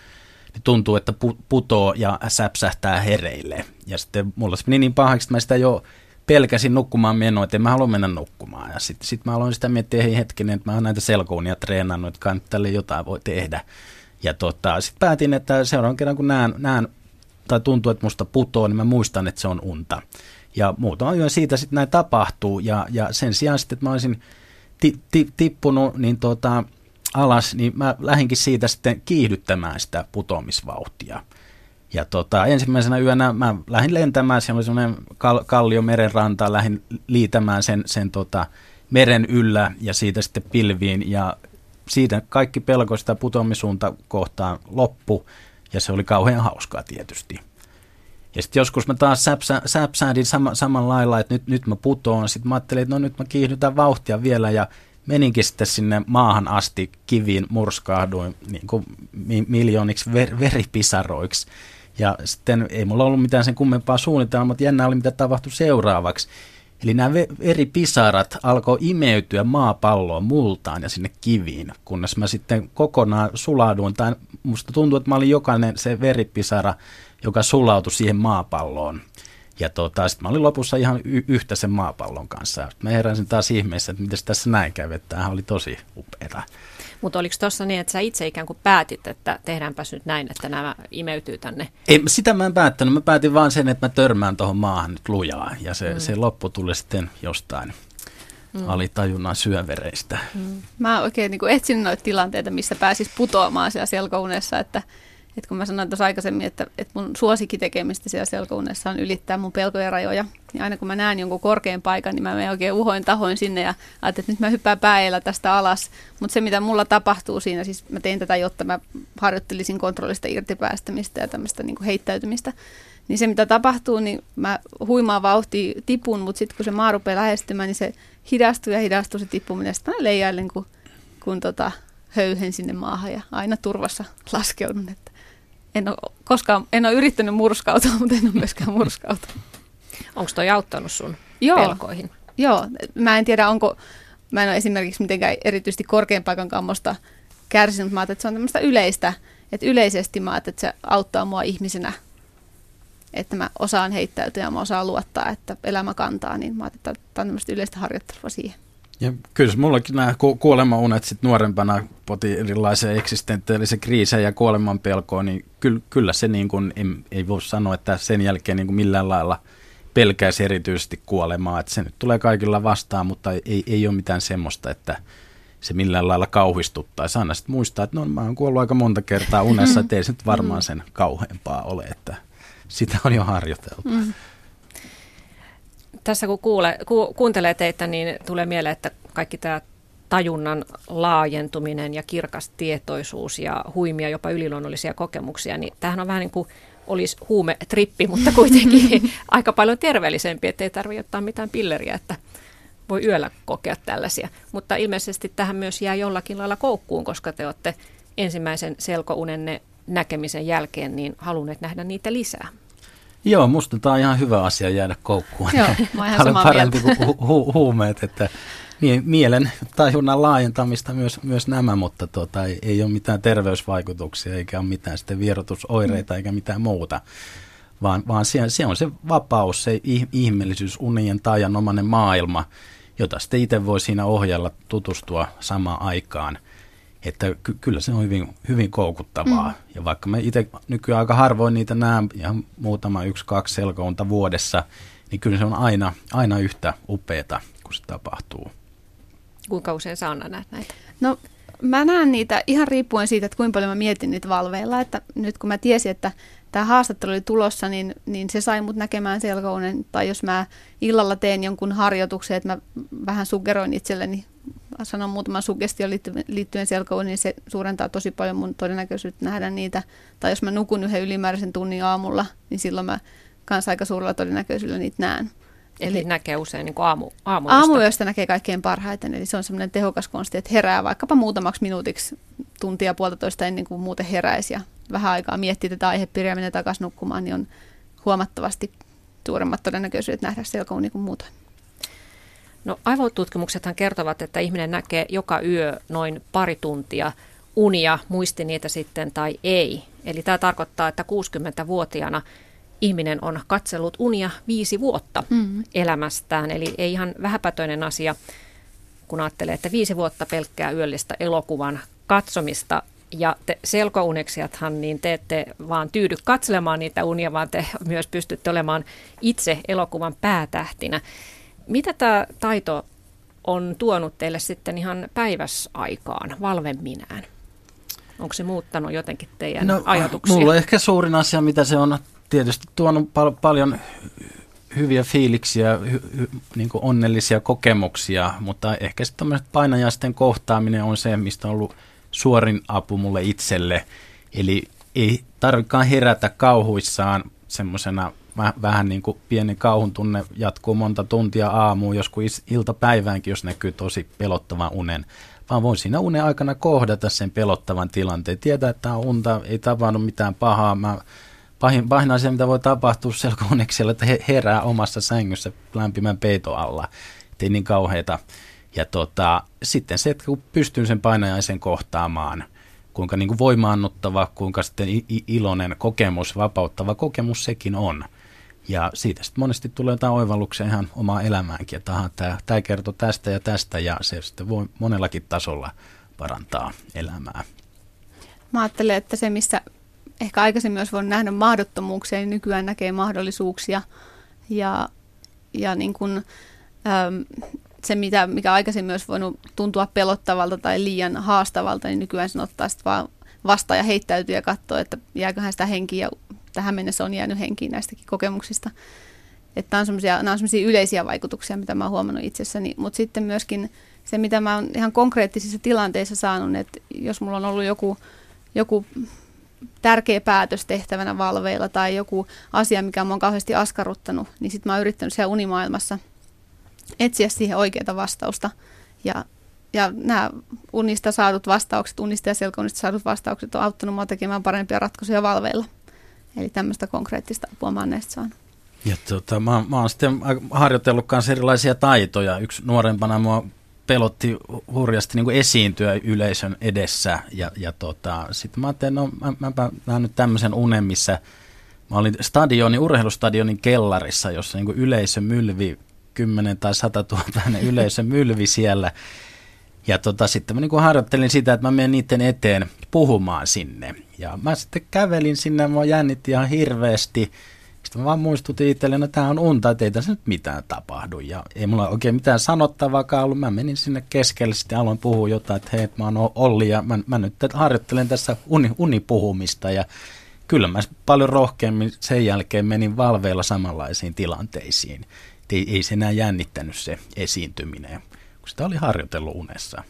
niin tuntuu, että putoo ja säpsähtää hereille. Ja sitten mulla se meni niin pahaksi, että mä sitä jo pelkäsin nukkumaan menoa, että en mä halua mennä nukkumaan. Ja sitten sit mä aloin sitä miettiä, hei hetkinen, että mä oon näitä selkounia treenannut, että kai tälle jotain voi tehdä. Ja tota, sitten päätin, että seuraavan kerran kun näen, näen tai tuntuu, että musta putoo, niin mä muistan, että se on unta. Ja muutama yön siitä sitten näin tapahtuu ja, ja sen sijaan sitten, että mä olisin ti, ti, tippunut niin tota, alas, niin mä lähdinkin siitä sitten kiihdyttämään sitä putoamisvauhtia. Ja tota, ensimmäisenä yönä mä lähdin lentämään, siellä oli semmoinen kal- kallio merenranta, lähdin liitämään sen, sen tota, meren yllä ja siitä sitten pilviin ja siitä kaikki pelko sitä putoamisuunta kohtaan loppu ja se oli kauhean hauskaa tietysti. Ja sitten joskus mä taas säpsä, säpsäädin sama, samalla lailla, että nyt, nyt mä putoon. Sitten mä ajattelin, että no nyt mä kiihdytän vauhtia vielä ja meninkin sitten sinne maahan asti kiviin murskahduin niin kuin miljooniksi ver, veripisaroiksi. Ja sitten ei mulla ollut mitään sen kummempaa suunnitelmaa, mutta jännä oli mitä tapahtui seuraavaksi. Eli nämä eri pisarat alkoi imeytyä maapalloon multaan ja sinne kiviin, kunnes mä sitten kokonaan suladuin. Tai musta tuntuu, että mä olin jokainen se veripisara joka sulautui siihen maapalloon. Ja tota, sitten mä olin lopussa ihan y- yhtä sen maapallon kanssa. Mä heräsin taas ihmeessä, että miten tässä näin kävi, että tämähän oli tosi upeaa. Mutta oliko tuossa niin, että sä itse ikään kuin päätit, että tehdäänpäs nyt näin, että nämä imeytyy tänne? Ei, sitä mä en päättänyt. Mä päätin vaan sen, että mä törmään tuohon maahan nyt lujaa. Ja se, mm. se loppu tuli sitten jostain mm. alitajunnan syövereistä. Mm. Mä oikein niin etsin noita tilanteita, missä pääsis putoamaan siellä selkounessa, että että kun mä sanoin tuossa aikaisemmin, että, että mun suosikkitekemistä siellä selkounessa on ylittää mun pelkojen rajoja, niin aina kun mä näen jonkun korkean paikan, niin mä menen oikein uhoin tahoin sinne ja ajattelin, että nyt mä hyppään päällä tästä alas. Mutta se, mitä mulla tapahtuu siinä, siis mä tein tätä, jotta mä harjoittelisin kontrollista irtipäästämistä ja tämmöistä niin heittäytymistä, niin se, mitä tapahtuu, niin mä huimaa vauhtia tipun, mutta sitten kun se maa rupeaa lähestymään, niin se hidastuu ja hidastuu se tippuminen. Sitten mä leijailen, kun, kun tota, höyhen sinne maahan ja aina turvassa laskeudun. Että en ole, koskaan, en ole yrittänyt murskautua, [laughs] mutta en ole myöskään murskautunut. Onko toi auttanut sun Joo. pelkoihin? Joo, mä en tiedä onko, mä en ole esimerkiksi mitenkään erityisesti korkean paikan kammosta kärsinyt, mutta mä että se on tämmöistä yleistä, että yleisesti mä että se auttaa mua ihmisenä, että mä osaan heittäytyä ja mä osaan luottaa, että elämä kantaa, niin mä että tämä on tämmöistä yleistä harjoittelua siihen. Ja kyllä mullakin nämä ku- kuolemaunet sit nuorempana poti erilaisia eksistentiaalisia kriisejä ja kuoleman pelkoa, niin kyllä, kyllä se niin kuin, ei, ei voi sanoa, että sen jälkeen niin kuin millään lailla pelkäisi erityisesti kuolemaa, että se nyt tulee kaikilla vastaan, mutta ei, ei ole mitään semmoista, että se millään lailla kauhistuttaisi. Aina sitten muistaa, että no mä oon kuollut aika monta kertaa unessa, että ei se nyt varmaan sen kauheampaa ole, että sitä on jo harjoiteltu. Mm tässä kun kuule, ku, kuuntelee teitä, niin tulee mieleen, että kaikki tämä tajunnan laajentuminen ja kirkas tietoisuus ja huimia jopa yliluonnollisia kokemuksia, niin tämähän on vähän niin kuin olisi huumetrippi, mutta kuitenkin [laughs] aika paljon terveellisempi, että ei tarvitse ottaa mitään pilleriä, että voi yöllä kokea tällaisia. Mutta ilmeisesti tähän myös jää jollakin lailla koukkuun, koska te olette ensimmäisen selkounenne näkemisen jälkeen niin halunneet nähdä niitä lisää. Joo, musta tämä on ihan hyvä asia jäädä koukkuun. Joo, mä ihan samaa parempi mieltä. kuin hu- hu- huumeet, että mielen tajunnan laajentamista myös, myös nämä, mutta tuota, ei, ei ole mitään terveysvaikutuksia eikä ole mitään sitten vierotusoireita mm. eikä mitään muuta. Vaan, vaan se, se on se vapaus, se ihmeellisyys, unien tajanomainen maailma, jota sitten itse voi siinä ohjella tutustua samaan aikaan – että ky- kyllä se on hyvin, hyvin koukuttavaa. Mm. Ja vaikka me itse nykyään aika harvoin niitä näen, ihan muutama yksi, kaksi selkounta vuodessa, niin kyllä se on aina, aina yhtä upeata, kun se tapahtuu. Kuinka usein saa nähdä näitä? No mä näen niitä ihan riippuen siitä, että kuinka paljon mä mietin niitä valveilla. Että nyt kun mä tiesin, että tämä haastattelu oli tulossa, niin, niin se sai mut näkemään selkounen. Tai jos mä illalla teen jonkun harjoituksen, että mä vähän sugeroin itselleni sanon muutaman sugestion liittyen, selkoon, niin se suurentaa tosi paljon mun todennäköisyyttä nähdä niitä. Tai jos mä nukun yhden ylimääräisen tunnin aamulla, niin silloin mä kanssa aika suurella todennäköisyydellä niitä näen. Eli, Eli näkee usein niin aamu, aamuyöstä. Aamuyöstä näkee kaikkein parhaiten, eli se on semmoinen tehokas konsti, että herää vaikkapa muutamaksi minuutiksi tuntia puolitoista ennen kuin muuten heräisi ja vähän aikaa miettii tätä aihepiiriä ja menee takaisin nukkumaan, niin on huomattavasti suuremmat todennäköisyydet nähdä selkouni kuin muutoin. No aivotutkimuksethan kertovat, että ihminen näkee joka yö noin pari tuntia unia, muisti niitä sitten tai ei. Eli tämä tarkoittaa, että 60-vuotiaana ihminen on katsellut unia viisi vuotta mm-hmm. elämästään. Eli ei ihan vähäpätöinen asia, kun ajattelee, että viisi vuotta pelkkää yöllistä elokuvan katsomista. Ja te selkouneksijathan, niin te ette vaan tyydy katselemaan niitä unia, vaan te myös pystytte olemaan itse elokuvan päätähtinä. Mitä tämä taito on tuonut teille sitten ihan päiväsaikaan, valvemminään? Onko se muuttanut jotenkin teidän no, ajatuksia? Mulla on ehkä suurin asia, mitä se on tietysti tuonut pal- paljon hyviä fiiliksiä, hy- hy- niin onnellisia kokemuksia, mutta ehkä sitten painajaisten kohtaaminen on se, mistä on ollut suorin apu mulle itselle. Eli ei tarvikaan herätä kauhuissaan semmoisena vähän niin kuin pieni kauhun tunne jatkuu monta tuntia aamuun, joskus iltapäiväänkin, jos näkyy tosi pelottavan unen. Vaan voin siinä unen aikana kohdata sen pelottavan tilanteen. Tietää, että on unta, ei tapahdu mitään pahaa. Mä, pahin, pahin asia, mitä voi tapahtua selkoneksella, että he herää omassa sängyssä lämpimän peiton alla. Ei niin kauheita. Ja tota, sitten se, että kun pystyy sen painajaisen kohtaamaan – kuinka niin kuin voimaannuttava, kuinka sitten iloinen kokemus, vapauttava kokemus sekin on. Ja siitä sitten monesti tulee jotain oivalluksia ihan omaa elämäänkin, että tämä, tämä kertoo tästä ja tästä ja se sitten voi monellakin tasolla parantaa elämää. Mä ajattelen, että se missä ehkä aikaisemmin olisi voinut nähdä mahdottomuuksia, niin nykyään näkee mahdollisuuksia. Ja, ja niin että se, mitä, mikä aikaisemmin olisi voinut tuntua pelottavalta tai liian haastavalta, niin nykyään sen ottaa sitten vaan vastaan ja heittäytyy ja katsoo, että jääköhän sitä henkiä. Ja tähän mennessä on jäänyt henkiin näistäkin kokemuksista. Että nämä on sellaisia yleisiä vaikutuksia, mitä mä oon huomannut itsessäni. Mutta sitten myöskin se, mitä mä oon ihan konkreettisissa tilanteissa saanut, että jos mulla on ollut joku, joku tärkeä päätös tehtävänä valveilla tai joku asia, mikä mä oon kauheasti askarruttanut, niin sitten mä oon yrittänyt siellä unimaailmassa etsiä siihen oikeaa vastausta. Ja, ja nämä unista saadut vastaukset, unista ja selkounista saadut vastaukset on auttanut mua tekemään parempia ratkaisuja valveilla. Eli tämmöistä konkreettista apua mä oon näistä saanut. Ja tota, mä, mä oon sitten harjoitellut myös erilaisia taitoja. Yksi nuorempana mua pelotti hurjasti niin kuin esiintyä yleisön edessä. Ja, ja tota, sitten mä ajattelin, no mä, mä, mä näen nyt tämmöisen unen, missä mä olin stadionin, urheilustadionin kellarissa, jossa niin kuin yleisö mylvi 10 tai 100 000 [laughs] yleisö mylvi siellä. Ja tota, sitten mä niin harjoittelin sitä, että mä menen niiden eteen puhumaan sinne. Ja mä sitten kävelin sinne, mä jännitti ihan hirveästi. Sitten mä vaan muistutin itselleen, että tämä on unta, että ei tässä nyt mitään tapahdu. Ja ei mulla oikein mitään sanottavaakaan ollut. Mä menin sinne keskelle, sitten aloin puhua jotain, että hei, mä oon Olli ja mä, mä nyt harjoittelen tässä uni, unipuhumista. Ja kyllä mä paljon rohkeammin sen jälkeen menin valveilla samanlaisiin tilanteisiin. Ei, ei se enää jännittänyt se esiintyminen, kun sitä oli harjoitellut unessa.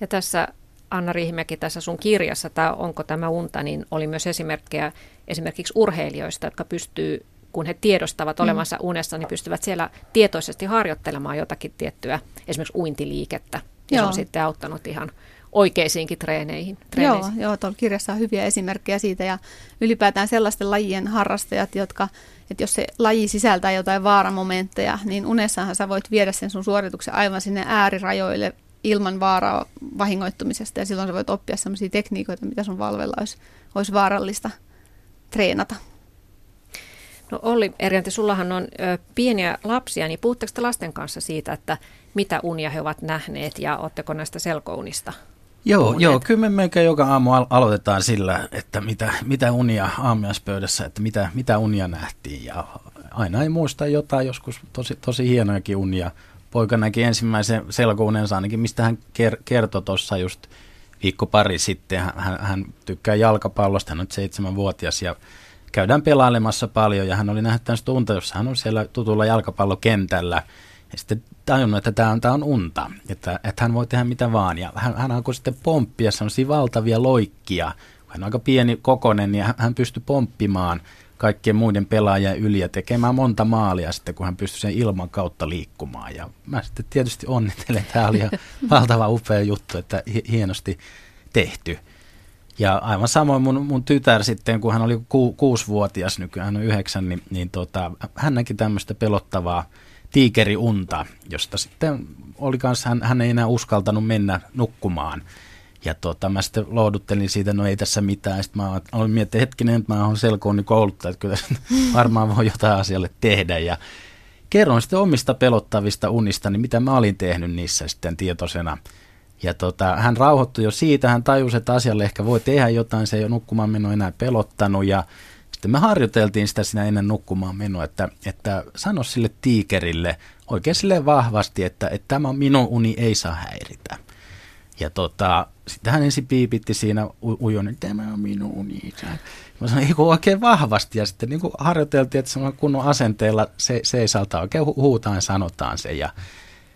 Ja tässä Anna Riihimäki tässä sun kirjassa, tämä Onko tämä unta, niin oli myös esimerkkejä esimerkiksi urheilijoista, jotka pystyy, kun he tiedostavat mm. olemassa unessa, niin pystyvät siellä tietoisesti harjoittelemaan jotakin tiettyä, esimerkiksi uintiliikettä. Ja se on sitten auttanut ihan oikeisiinkin treeneihin. Joo, joo, tuolla kirjassa on hyviä esimerkkejä siitä ja ylipäätään sellaisten lajien harrastajat, jotka, että jos se laji sisältää jotain vaaramomentteja, niin unessahan sä voit viedä sen sun suorituksen aivan sinne äärirajoille ilman vaaraa vahingoittumisesta ja silloin sä voit oppia sellaisia tekniikoita, mitä sun valvella olisi, olisi vaarallista treenata. No Olli Erjanti, sullahan on ö, pieniä lapsia, niin puhutteko te lasten kanssa siitä, että mitä unia he ovat nähneet ja oletteko näistä selkounista? Joo, joo, kyllä me joka aamu aloitetaan sillä, että mitä, mitä unia aamiaispöydässä, että mitä, mitä unia nähtiin. Ja aina ei muista jotain, joskus tosi, tosi hienojakin unia. Poika näki ensimmäisen selkounensa ainakin, mistä hän ker- kertoi tuossa just viikko pari sitten. Hän, hän tykkää jalkapallosta, hän on seitsemänvuotias ja käydään pelailemassa paljon. Ja hän oli nähnyt tämmöistä unta, jossa hän on siellä tutulla jalkapallokentällä ja sitten tajunnut, että tämä on, tämä on unta, että, että hän voi tehdä mitä vaan. Ja hän, hän alkoi sitten pomppia sellaisia valtavia loikkia. Hän on aika pieni kokonen, niin hän, hän pystyi pomppimaan – kaikkien muiden pelaajien yli ja tekemään monta maalia sitten, kun hän pystyi sen ilman kautta liikkumaan. Ja mä sitten tietysti onnittelen, tämä oli [laughs] valtava upea juttu, että hienosti tehty. Ja aivan samoin mun, mun tytär sitten, kun hän oli ku, kuusivuotias, nykyään hän on yhdeksän, niin, niin tota, hän näki tämmöistä pelottavaa tiikeriunta, josta sitten oli kanssa, hän, hän ei enää uskaltanut mennä nukkumaan – ja tota, mä sitten lohduttelin siitä, no ei tässä mitään. Sitten mä olin miettinyt, hetkinen, että mä oon selkoon niin kouluttaa, että kyllä [laughs] varmaan voi jotain asialle tehdä. Ja kerron sitten omista pelottavista unista, niin mitä mä olin tehnyt niissä sitten tietoisena. Ja tota, hän rauhoittui jo siitä, hän tajusi, että asialle ehkä voi tehdä jotain, se ei ole nukkumaan menoa enää pelottanut. Ja sitten me harjoiteltiin sitä siinä ennen nukkumaan menoa, että, että sano sille tiikerille oikein sille vahvasti, että, että tämä minun uni ei saa häiritä. Ja tota, sitten hän ensin piipitti siinä ujon, että tämä on minun uni. Mä sanoin niin oikein vahvasti ja sitten niin kuin harjoiteltiin, että semmoinen kunnon asenteella se, seisalta oikein hu- huutaan sanotaan se. Ja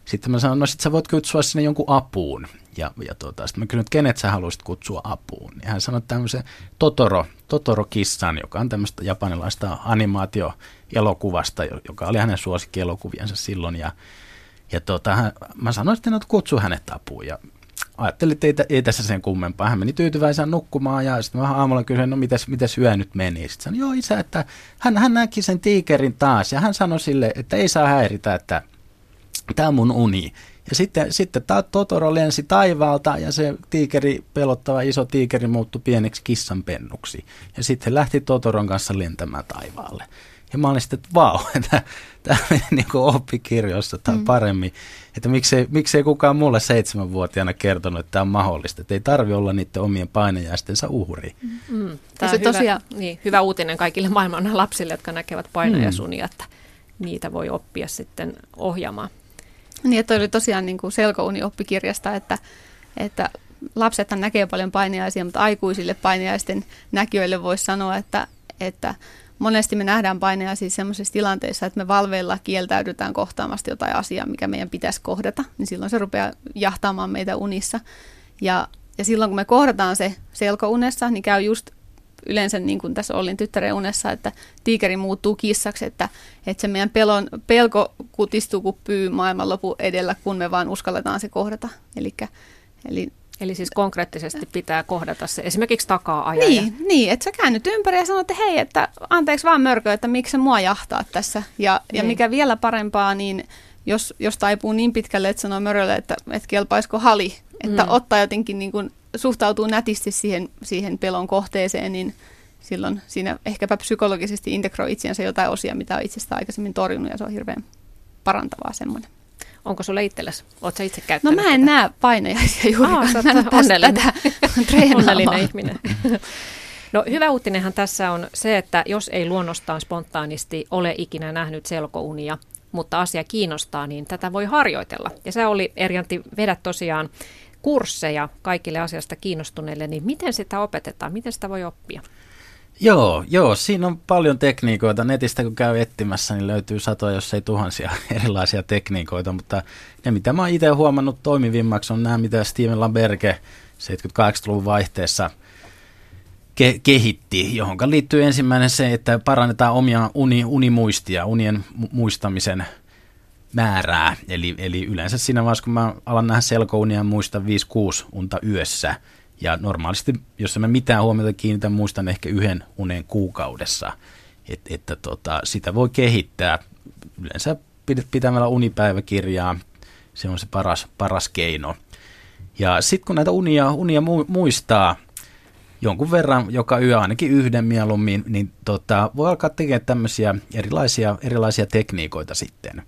sitten mä sanoin, no sit sä voit kutsua sinne jonkun apuun. Ja, ja tota, sitten mä kysyin, että kenet sä haluaisit kutsua apuun. Ja hän sanoi tämmöisen Totoro, Totoro-kissan, joka on tämmöistä japanilaista animaatioelokuvasta, joka oli hänen suosikkielokuviensa silloin. Ja, ja tota, hän, mä sanoin sitten, että kutsu hänet apuun. Ja ajattelin, että ei, ei tässä sen kummempaa. Hän meni tyytyväisenä nukkumaan ja sitten mä aamulla kysyin, no mitäs, mitäs yö nyt meni. Sitten sanoin, joo isä, että hän, hän näki sen tiikerin taas ja hän sanoi sille, että ei saa häiritä, että tämä on mun uni. Ja sitten, sitten Totoro lensi taivaalta ja se tiikeri, pelottava iso tiikeri muuttui pieneksi kissanpennuksi. Ja sitten lähti Totoron kanssa lentämään taivaalle. Ja mä olin sitten, että vau, [laughs] tämä meni niin kuin oppikirjoissa tai mm. paremmin. Että miksei, miksei kukaan mulle seitsemänvuotiaana kertonut, että tämä on mahdollista. Että ei tarvi olla niiden omien painajaistensa uhri. Mm. mm. Tämä on hyvä, tosiaan... niin, hyvä uutinen kaikille maailman lapsille, jotka näkevät painajasunia, mm. että niitä voi oppia sitten ohjaamaan. Niin, että oli tosiaan niin kuin selkouni-oppikirjasta, että, että lapsethan näkee paljon painajaisia, mutta aikuisille painajaisten näkijöille voisi sanoa, että, että monesti me nähdään painajaisia sellaisissa tilanteissa, että me valveilla kieltäydytään kohtaamasta jotain asiaa, mikä meidän pitäisi kohdata, niin silloin se rupeaa jahtaamaan meitä unissa. Ja, ja silloin kun me kohdataan se selkounessa, niin käy just yleensä niin kuin tässä Ollin tyttären unessa, että tiikeri muuttuu kissaksi, että, että se meidän pelon, pelko kutistuu kuin pyy maailmanlopu edellä, kun me vaan uskalletaan se kohdata. Elikkä, eli Eli siis konkreettisesti pitää kohdata se esimerkiksi takaa ajaja. Niin, niin, että sä käännyt ympäri ja sanot, että hei, että anteeksi vaan mörkö, että miksi se mua jahtaa tässä. Ja, niin. ja mikä vielä parempaa, niin jos, jos taipuu niin pitkälle, että sanoo mörölle, että, että kelpaisiko hali, että mm. ottaa jotenkin niin kuin, suhtautuu nätisti siihen, siihen pelon kohteeseen, niin silloin siinä ehkäpä psykologisesti integroi itseänsä jotain osia, mitä on itsestä aikaisemmin torjunut, ja se on hirveän parantavaa semmoinen. Onko sulle itsellesi? Oletko itse käyttänyt No mä en tätä? näe painajaisia juuri. Aa, sä onnellinen. Tätä onnellinen [laughs] ihminen. No hyvä uutinenhan tässä on se, että jos ei luonnostaan spontaanisti ole ikinä nähnyt selkounia, mutta asia kiinnostaa, niin tätä voi harjoitella. Ja se oli, Erjanti, vedät tosiaan kursseja kaikille asiasta kiinnostuneille, niin miten sitä opetetaan, miten sitä voi oppia? Joo, joo, siinä on paljon tekniikoita. Netistä kun käy etsimässä, niin löytyy satoja, jos ei tuhansia [laughs] erilaisia tekniikoita, mutta ne, mitä mä oon itse huomannut toimivimmaksi, on nämä, mitä Steven Lamberge 78-luvun vaihteessa ke- kehitti, johon liittyy ensimmäinen se, että parannetaan omia uni, unimuistia, unien muistamisen määrää. Eli, eli yleensä siinä vaiheessa, kun mä alan nähdä selkounia, muista 5-6 unta yössä – ja normaalisti, jos mä mitään huomiota kiinnitän, muistan ehkä yhden unen kuukaudessa. Et, että tota, sitä voi kehittää yleensä pitämällä unipäiväkirjaa. Se on se paras, paras keino. Ja sitten kun näitä unia, unia muistaa jonkun verran joka yö, ainakin yhden mieluummin, niin tota, voi alkaa tekemään tämmöisiä erilaisia, erilaisia tekniikoita sitten.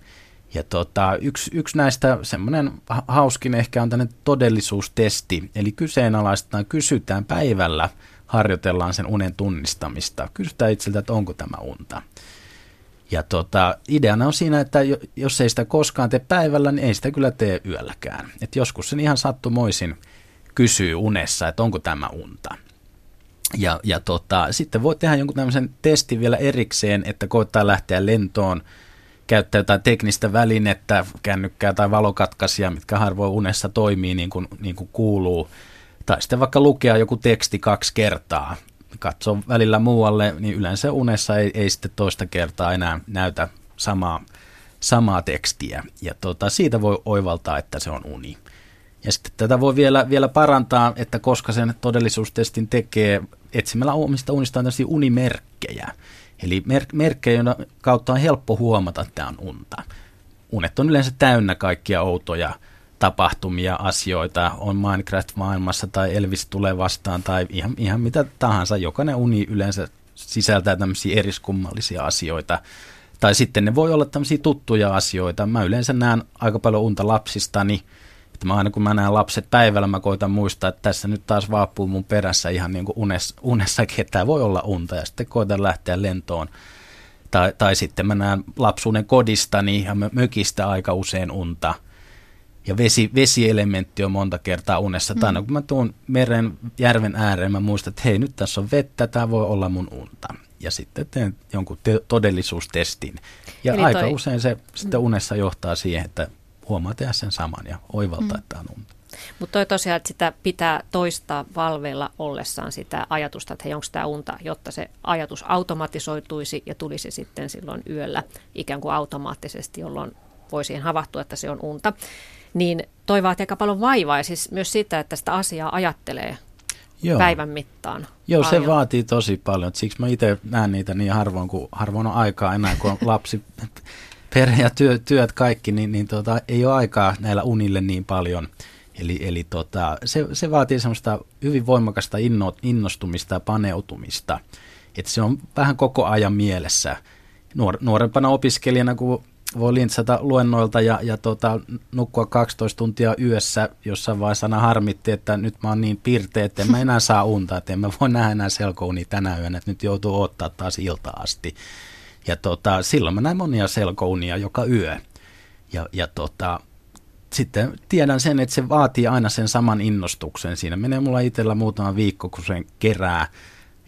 Ja tota, yksi, yksi näistä semmoinen hauskin ehkä on tämmöinen todellisuustesti, eli kyseenalaistetaan, kysytään päivällä, harjoitellaan sen unen tunnistamista. Kysytään itseltä, että onko tämä unta. Ja tota, ideana on siinä, että jos ei sitä koskaan tee päivällä, niin ei sitä kyllä tee yölläkään. Et joskus sen ihan sattumoisin kysyy unessa, että onko tämä unta. Ja, ja tota, sitten voi tehdä jonkun tämmöisen testin vielä erikseen, että koittaa lähteä lentoon – käyttää jotain teknistä välinettä, kännykkää tai valokatkaisia, mitkä harvoin unessa toimii niin kuin, niin kuin kuuluu. Tai sitten vaikka lukea joku teksti kaksi kertaa, katsoo välillä muualle, niin yleensä unessa ei, ei sitten toista kertaa enää näytä samaa, samaa tekstiä. Ja tota, siitä voi oivaltaa, että se on uni. Ja sitten tätä voi vielä, vielä parantaa, että koska sen todellisuustestin tekee etsimällä omista unistaan tällaisia unimerkkejä. Eli mer- merkkejä, kautta on helppo huomata, että tämä on unta. Unet on yleensä täynnä kaikkia outoja tapahtumia, asioita, on Minecraft-maailmassa tai Elvis tulee vastaan tai ihan, ihan mitä tahansa. Jokainen uni yleensä sisältää tämmöisiä eriskummallisia asioita. Tai sitten ne voi olla tämmöisiä tuttuja asioita. Mä yleensä näen aika paljon unta lapsistani, että mä aina kun mä näen lapset päivällä, mä koitan muistaa, että tässä nyt taas vaapuu mun perässä ihan niin kuin unes, unessakin, että tämä voi olla unta ja sitten koitan lähteä lentoon. Tai, tai sitten mä näen lapsuuden kodistani ja mökistä aika usein unta. Ja vesi, vesielementti on monta kertaa unessa. Mm. Tai kun mä tuun meren, järven ääreen, mä muistan, että hei nyt tässä on vettä, tämä voi olla mun unta. Ja sitten teen jonkun te- todellisuustestin. Ja Eli aika toi... usein se sitten unessa johtaa siihen, että huomaa tehdä sen saman ja oivaltaa, mm. että on unta. Mutta toi tosiaan, että sitä pitää toistaa valveilla ollessaan sitä ajatusta, että hei, onko tämä unta, jotta se ajatus automatisoituisi ja tulisi sitten silloin yöllä ikään kuin automaattisesti, jolloin voi siihen havahtua, että se on unta. Niin toi vaatii aika paljon vaivaa ja siis myös sitä, että sitä asiaa ajattelee Joo. päivän mittaan. Joo, paljon. se vaatii tosi paljon. Siksi mä itse näen niitä niin harvoin, kun harvoin on aikaa enää, kun on lapsi [laughs] perhe ja työ, työt kaikki, niin, niin tota, ei ole aikaa näillä unille niin paljon. Eli, eli tota, se, se vaatii semmoista hyvin voimakasta inno, innostumista ja paneutumista. Että se on vähän koko ajan mielessä. Nuor, nuorempana opiskelijana, kun voi lintsata luennoilta ja, ja tota, nukkua 12 tuntia yössä, jossain vaiheessa aina harmitti, että nyt mä oon niin pirteä, että en mä enää saa unta, että en mä voi nähdä enää selkouni tänä yönä, että nyt joutuu ottaa taas ilta asti. Ja tota, silloin mä näin monia selkounia joka yö. Ja, ja tota, sitten tiedän sen, että se vaatii aina sen saman innostuksen. Siinä menee mulla itsellä muutama viikko, kun sen kerää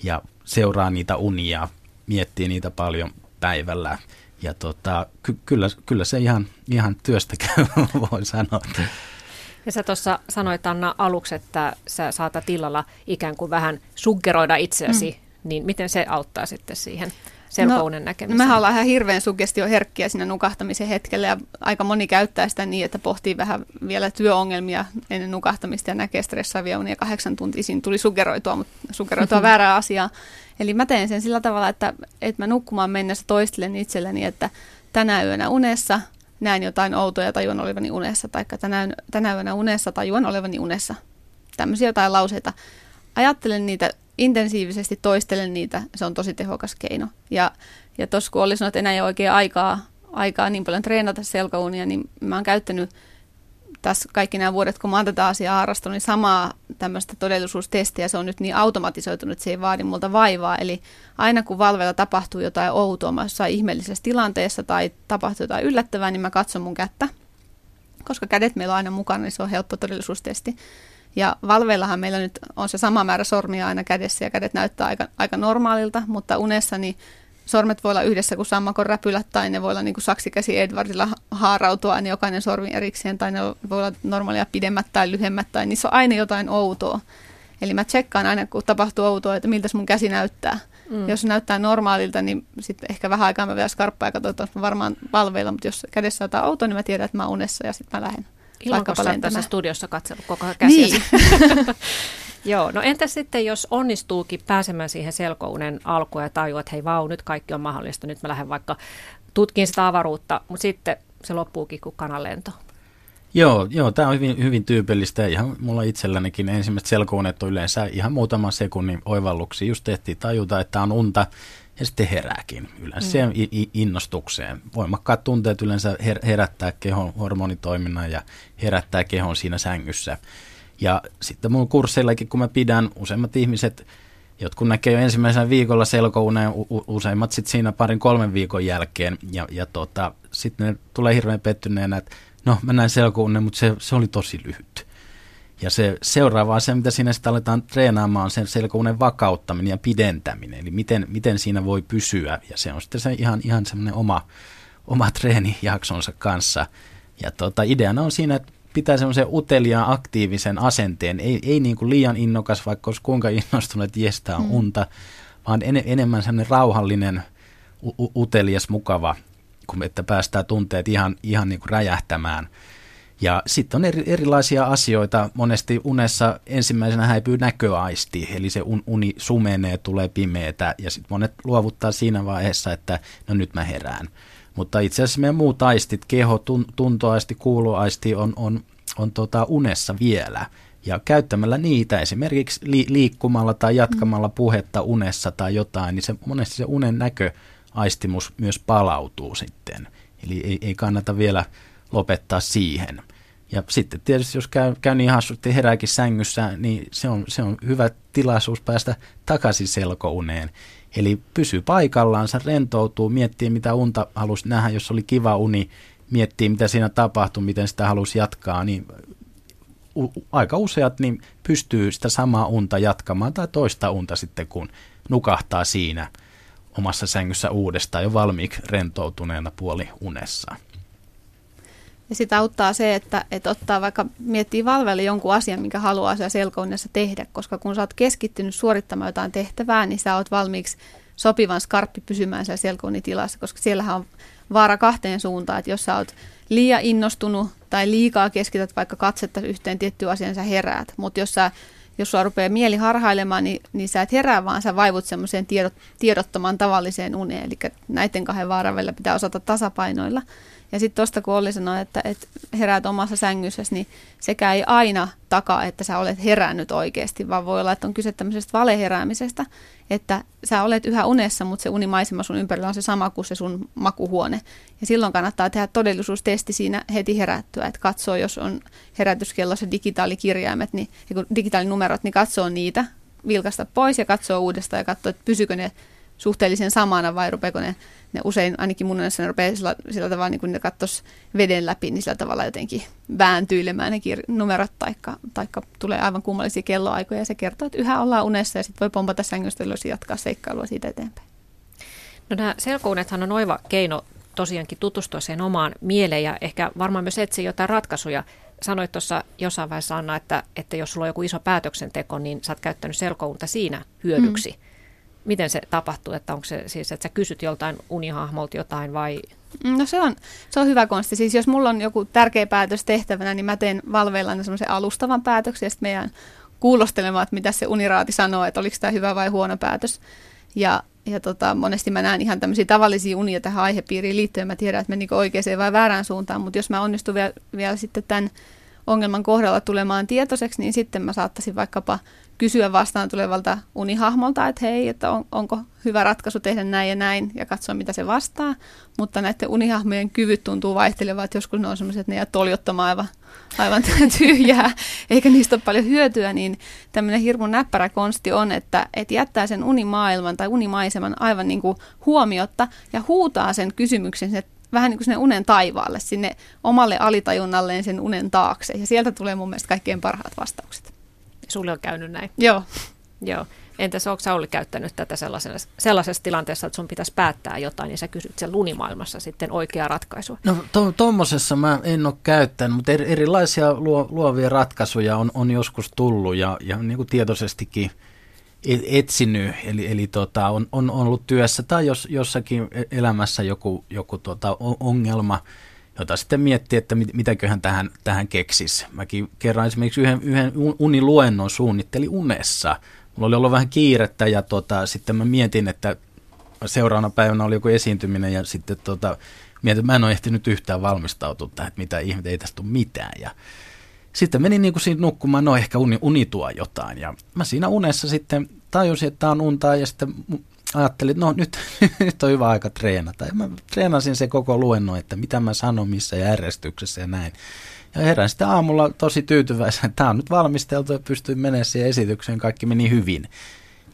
ja seuraa niitä unia, miettii niitä paljon päivällä. Ja tota, ky- kyllä, kyllä se ihan, ihan työstä [laughs] käy, voi sanoa. Ja sä tuossa sanoit Anna aluksi, että sä saatat illalla ikään kuin vähän suggeroida itseäsi, mm. niin miten se auttaa sitten siihen selkounen no, näkemiseen? Mehän ollaan ihan hirveän suggestioherkkiä siinä nukahtamisen hetkellä ja aika moni käyttää sitä niin, että pohtii vähän vielä työongelmia ennen nukahtamista ja näkee stressaavia unia kahdeksan tuntia. Siinä tuli suggeroitua, mutta suggeroitua [laughs] väärää asiaa. Eli mä teen sen sillä tavalla, että, että mä nukkumaan mennessä toistelen itselleni, että tänä yönä unessa näen jotain outoa ja tajuan olevani unessa, tai tänä, tänä yönä unessa tajuan olevani unessa. Tämmöisiä jotain lauseita. Ajattelen niitä intensiivisesti, toistelen niitä, se on tosi tehokas keino. Ja, ja tuossa kun oli sanonut, että enää ei ole oikein aikaa, aikaa niin paljon treenata selkäunia, niin mä oon käyttänyt tässä kaikki nämä vuodet, kun mä oon tätä asiaa harrastanut, niin samaa tämmöistä todellisuustestiä, se on nyt niin automatisoitunut, että se ei vaadi multa vaivaa. Eli aina kun valveilla tapahtuu jotain outoa, jossain ihmeellisessä tilanteessa tai tapahtuu jotain yllättävää, niin mä katson mun kättä. Koska kädet meillä on aina mukana, niin se on helppo todellisuustesti. Ja valveillahan meillä nyt on se sama määrä sormia aina kädessä ja kädet näyttää aika, aika normaalilta, mutta unessa niin sormet voi olla yhdessä kuin sammakon räpylät tai ne voi olla niin kuin saksikäsi Edwardilla haarautua, niin jokainen sormi erikseen tai ne voi olla normaalia pidemmät tai lyhyemmät tai niissä on aina jotain outoa. Eli mä tsekkaan aina, kun tapahtuu outoa, että miltä mun käsi näyttää. Mm. Jos se näyttää normaalilta, niin sitten ehkä vähän aikaa mä vielä skarppaa ja katsotaan, että varmaan valveilla, mutta jos kädessä on jotain outoa, niin mä tiedän, että mä oon unessa ja sitten mä lähden. Ilmanko sä tässä studiossa katsellut koko ajan käsiäsi? Niin. [laughs] Joo, no entäs sitten, jos onnistuukin pääsemään siihen selkounen alkuun ja tajua, että hei vau, nyt kaikki on mahdollista, nyt mä lähden vaikka tutkin sitä avaruutta, mutta sitten se loppuukin kuin kananlento. Joo, joo tämä on hyvin, hyvin tyypillistä. Ihan mulla itsellänikin ensimmäiset selkounet on yleensä ihan muutaman sekunnin oivalluksia. Just tehtiin tajuta, että on unta ja sitten herääkin yleensä mm. siihen innostukseen. Voimakkaat tunteet yleensä her- herättää kehon hormonitoiminnan ja herättää kehon siinä sängyssä. Ja sitten mun kursseillakin, kun mä pidän, useimmat ihmiset, jotkut näkee jo ensimmäisenä viikolla selkouneen, u- useimmat sitten siinä parin kolmen viikon jälkeen. Ja, ja tota, sitten ne tulee hirveän pettyneenä, että no mä näin selkounen, mutta se, se oli tosi lyhyt. Ja se seuraava asia, mitä siinä sitten aletaan treenaamaan, on sen selkounen vakauttaminen ja pidentäminen. Eli miten, miten siinä voi pysyä. Ja se on sitten se ihan, ihan semmoinen oma, oma treenijaksonsa kanssa. Ja tota, ideana on siinä, että pitää semmoisen uteliaan aktiivisen asenteen. Ei, ei niin kuin liian innokas, vaikka olisi kuinka innostunut, että jestää on mm. unta, vaan en, enemmän semmoinen rauhallinen, u- utelias, mukava, kun että päästään tunteet ihan, ihan niin kuin räjähtämään – ja sitten on eri, erilaisia asioita. Monesti unessa ensimmäisenä häipyy näköaisti, eli se un, uni sumenee, tulee pimeätä, ja sitten monet luovuttaa siinä vaiheessa, että no nyt mä herään. Mutta itse asiassa meidän muut aistit, keho, tun, tuntoaisti, kuuloaisti on, on, on tota unessa vielä. Ja käyttämällä niitä esimerkiksi li, liikkumalla tai jatkamalla mm. puhetta unessa tai jotain, niin se, monesti se unen näköaistimus myös palautuu sitten. Eli ei, ei kannata vielä lopettaa siihen. Ja sitten tietysti jos käy, käy niin hassusti herääkin sängyssä, niin se on, se on hyvä tilaisuus päästä takaisin selkouneen. Eli pysyy paikallaan, rentoutuu, miettii mitä unta halusi nähdä, jos oli kiva uni, miettii mitä siinä tapahtui, miten sitä halusi jatkaa, niin u- aika useat niin pystyy sitä samaa unta jatkamaan tai toista unta sitten, kun nukahtaa siinä omassa sängyssä uudestaan jo valmiiksi rentoutuneena puoli unessa. Ja sitä auttaa se, että, että ottaa vaikka, miettii valvelle jonkun asian, mikä haluaa siellä selkounessa tehdä, koska kun sä oot keskittynyt suorittamaan jotain tehtävää, niin sä oot valmiiksi sopivan skarppi pysymään siellä selkounitilassa, koska siellähän on vaara kahteen suuntaan, että jos sä oot liian innostunut tai liikaa keskität vaikka katsetta yhteen tiettyyn asiaan, sä heräät, mutta jos sä jos sua rupeaa mieli harhailemaan, niin, niin sä et herää, vaan sä vaivut semmoiseen tiedot, tiedottomaan tavalliseen uneen. Eli näiden kahden vaaran välillä pitää osata tasapainoilla. Ja sitten tuosta kun Olli sanoi, että, että heräät omassa sängyssäsi, niin sekä ei aina takaa, että sä olet herännyt oikeasti, vaan voi olla, että on kyse tämmöisestä valeheräämisestä, että sä olet yhä unessa, mutta se unimaisema sun ympärillä on se sama kuin se sun makuhuone. Ja silloin kannattaa tehdä todellisuustesti siinä heti herättyä, että katsoo, jos on herätyskellossa digitaalikirjaimet, niin, digitaalinumerot, niin katsoo niitä, vilkasta pois ja katsoo uudestaan ja katsoo, että pysyykö ne suhteellisen samana vai rupeeko ne, ne usein, ainakin mun mielestä ne rupeaa sillä, sillä tavalla, niin kun ne katsoisi veden läpi, niin sillä tavalla jotenkin vääntyilemään ne kir- numerot, taikka, taikka tulee aivan kummallisia kelloaikoja ja se kertoo, että yhä ollaan unessa ja sitten voi pompata sängystä ylös ja jatkaa seikkailua siitä eteenpäin. No nämä selkounethan on oiva keino tosiaankin tutustua siihen omaan mieleen ja ehkä varmaan myös etsiä jotain ratkaisuja. Sanoit tuossa jossain vaiheessa Anna, että, että jos sulla on joku iso päätöksenteko, niin sä oot käyttänyt selkounta siinä hyödyksi. Mm. Miten se tapahtuu, että onko se siis, että sä kysyt joltain unihahmolta jotain vai? No se on, se on hyvä konsti. Siis jos mulla on joku tärkeä päätös tehtävänä, niin mä teen valveilla semmoisen alustavan päätöksen ja sitten meidän kuulostelemaan, että mitä se uniraati sanoo, että oliko tämä hyvä vai huono päätös. Ja ja tota, monesti mä näen ihan tämmöisiä tavallisia unia tähän aihepiiriin liittyen. Mä tiedän, että menikö oikeaan vai väärään suuntaan, mutta jos mä onnistun vielä, vielä sitten tämän ongelman kohdalla tulemaan tietoiseksi, niin sitten mä saattaisin vaikkapa kysyä vastaan tulevalta unihahmolta, että hei, että on, onko hyvä ratkaisu tehdä näin ja näin ja katsoa, mitä se vastaa. Mutta näiden unihahmojen kyvyt tuntuu vaihtelevat, että joskus ne on sellaiset, että ne jää toljottamaan aivan, aivan [laughs] tyhjää, eikä niistä ole paljon hyötyä, niin tämmöinen hirmu näppärä konsti on, että, että jättää sen unimaailman tai unimaiseman aivan niin kuin huomiotta ja huutaa sen kysymyksen että vähän niin kuin sinne unen taivaalle, sinne omalle alitajunnalleen sen unen taakse. Ja sieltä tulee mun mielestä kaikkein parhaat vastaukset. Sulle on käynyt näin? Joo. Joo. Entäs onko Sauli käyttänyt tätä sellaisessa, sellaisessa tilanteessa, että sun pitäisi päättää jotain, niin sä kysyt sen lunimaailmassa sitten oikeaa ratkaisua? No tuommoisessa to, mä en ole käyttänyt, mutta erilaisia luo, luovia ratkaisuja on, on joskus tullut ja, ja niin kuin tietoisestikin etsinyt, eli, eli tota, on, on ollut työssä tai jos, jossakin e-, elämässä joku, joku tota, ongelma, jota sitten miettii, että mit, mitäköhän tähän, tähän keksisi. Mäkin kerran esimerkiksi yhden, yhden uniluennon suunnitteli unessa. Mulla oli ollut vähän kiirettä ja tota, sitten mä mietin, että seuraavana päivänä oli joku esiintyminen ja sitten tota, mietin, että mä en ole ehtinyt yhtään valmistautua tähän, että mitä ihmettä, ei tästä tule mitään. Ja sitten menin niin kuin siinä nukkumaan, no ehkä uni, uni tuo jotain. Ja mä siinä unessa sitten tajusin, että tämä on untaa ja sitten ajattelin, että no nyt, [laughs] nyt on hyvä aika treenata. Ja mä treenasin se koko luennon, että mitä mä sanon missä järjestyksessä ja näin. Ja herään sitten aamulla tosi tyytyväisenä, että tämä on nyt valmisteltu ja pystyin menemään siihen esitykseen, kaikki meni hyvin.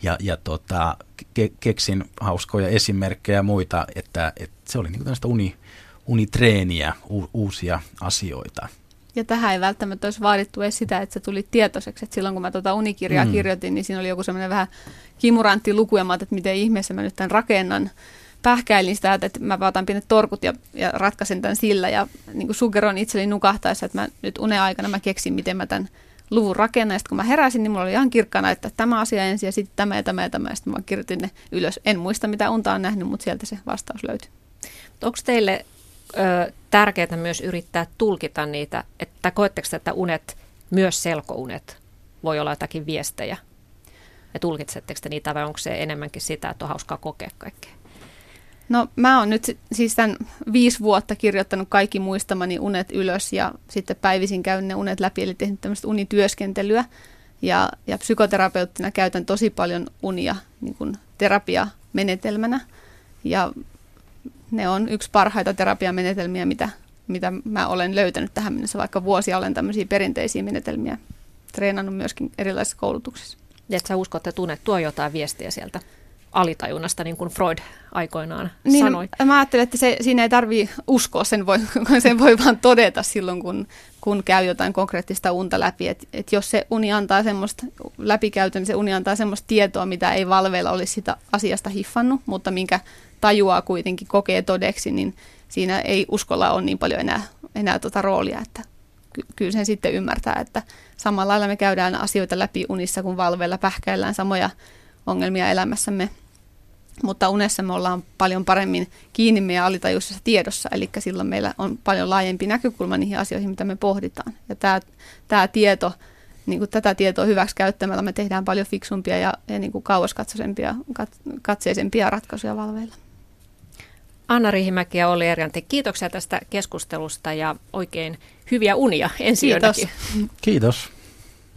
Ja, ja tota, ke, keksin hauskoja esimerkkejä ja muita, että, että se oli niin tällaista uni, unitreeniä, u, uusia asioita. Ja tähän ei välttämättä olisi vaadittu edes sitä, että se tuli tietoiseksi. Että silloin kun mä tuota unikirjaa mm. kirjoitin, niin siinä oli joku semmoinen vähän kimurantti luku ja mä että miten ihmeessä mä nyt tämän rakennan. Pähkäilin sitä, että mä otan pienet torkut ja, ja ratkaisen tämän sillä ja niin kuin sugeroin itselleni nukahtaessa, että mä nyt unen aikana mä keksin, miten mä tämän luvun rakennan. Ja sitten kun mä heräsin, niin mulla oli ihan kirkkana, että tämä asia ensin ja sitten tämä ja tämä ja tämä. Ja sitten mä kirjoitin ne ylös. En muista, mitä unta on nähnyt, mutta sieltä se vastaus löytyi. Onko teille ö, tärkeää myös yrittää tulkita niitä, että koetteko että unet, myös selkounet, voi olla jotakin viestejä? Ja tulkitsetteko te niitä vai onko se enemmänkin sitä, että on hauskaa kokea kaikkea? No mä oon nyt siis tämän viisi vuotta kirjoittanut kaikki muistamani unet ylös ja sitten päivisin käyn ne unet läpi, eli tehnyt tämmöistä unityöskentelyä. Ja, ja psykoterapeuttina käytän tosi paljon unia niin terapiamenetelmänä. Ja ne on yksi parhaita terapiamenetelmiä, mitä, mitä mä olen löytänyt tähän mennessä, vaikka vuosia olen tämmöisiä perinteisiä menetelmiä treenannut myöskin erilaisissa koulutuksissa. Ja että sä uskot, että tunnet tuo jotain viestiä sieltä alitajunnasta, niin kuin Freud aikoinaan niin, sanoi. Mä ajattelen, että se, siinä ei tarvitse uskoa, sen voi, [laughs] sen voi vaan todeta silloin, kun, kun käy jotain konkreettista unta läpi. Et, et jos se uni antaa semmoista läpikäytön, niin se uni antaa semmoista tietoa, mitä ei valveilla olisi sitä asiasta hiffannut, mutta minkä tajuaa kuitenkin, kokee todeksi, niin siinä ei uskolla ole niin paljon enää, enää tuota roolia, että ky- kyllä sen sitten ymmärtää, että samalla lailla me käydään asioita läpi unissa, kun valveilla pähkäillään samoja ongelmia elämässämme. Mutta unessa me ollaan paljon paremmin kiinni meidän alitajuisessa tiedossa, eli silloin meillä on paljon laajempi näkökulma niihin asioihin, mitä me pohditaan. Ja tämä, tämä tieto, niin kuin tätä tietoa hyväksi käyttämällä me tehdään paljon fiksumpia ja, ja niin kuin kauaskatseisempia, kat, katseisempia ratkaisuja valveilla. Anna Rihimäki ja Olli Erjanti, kiitoksia tästä keskustelusta ja oikein hyviä unia ensi Kiitos. Kiitos.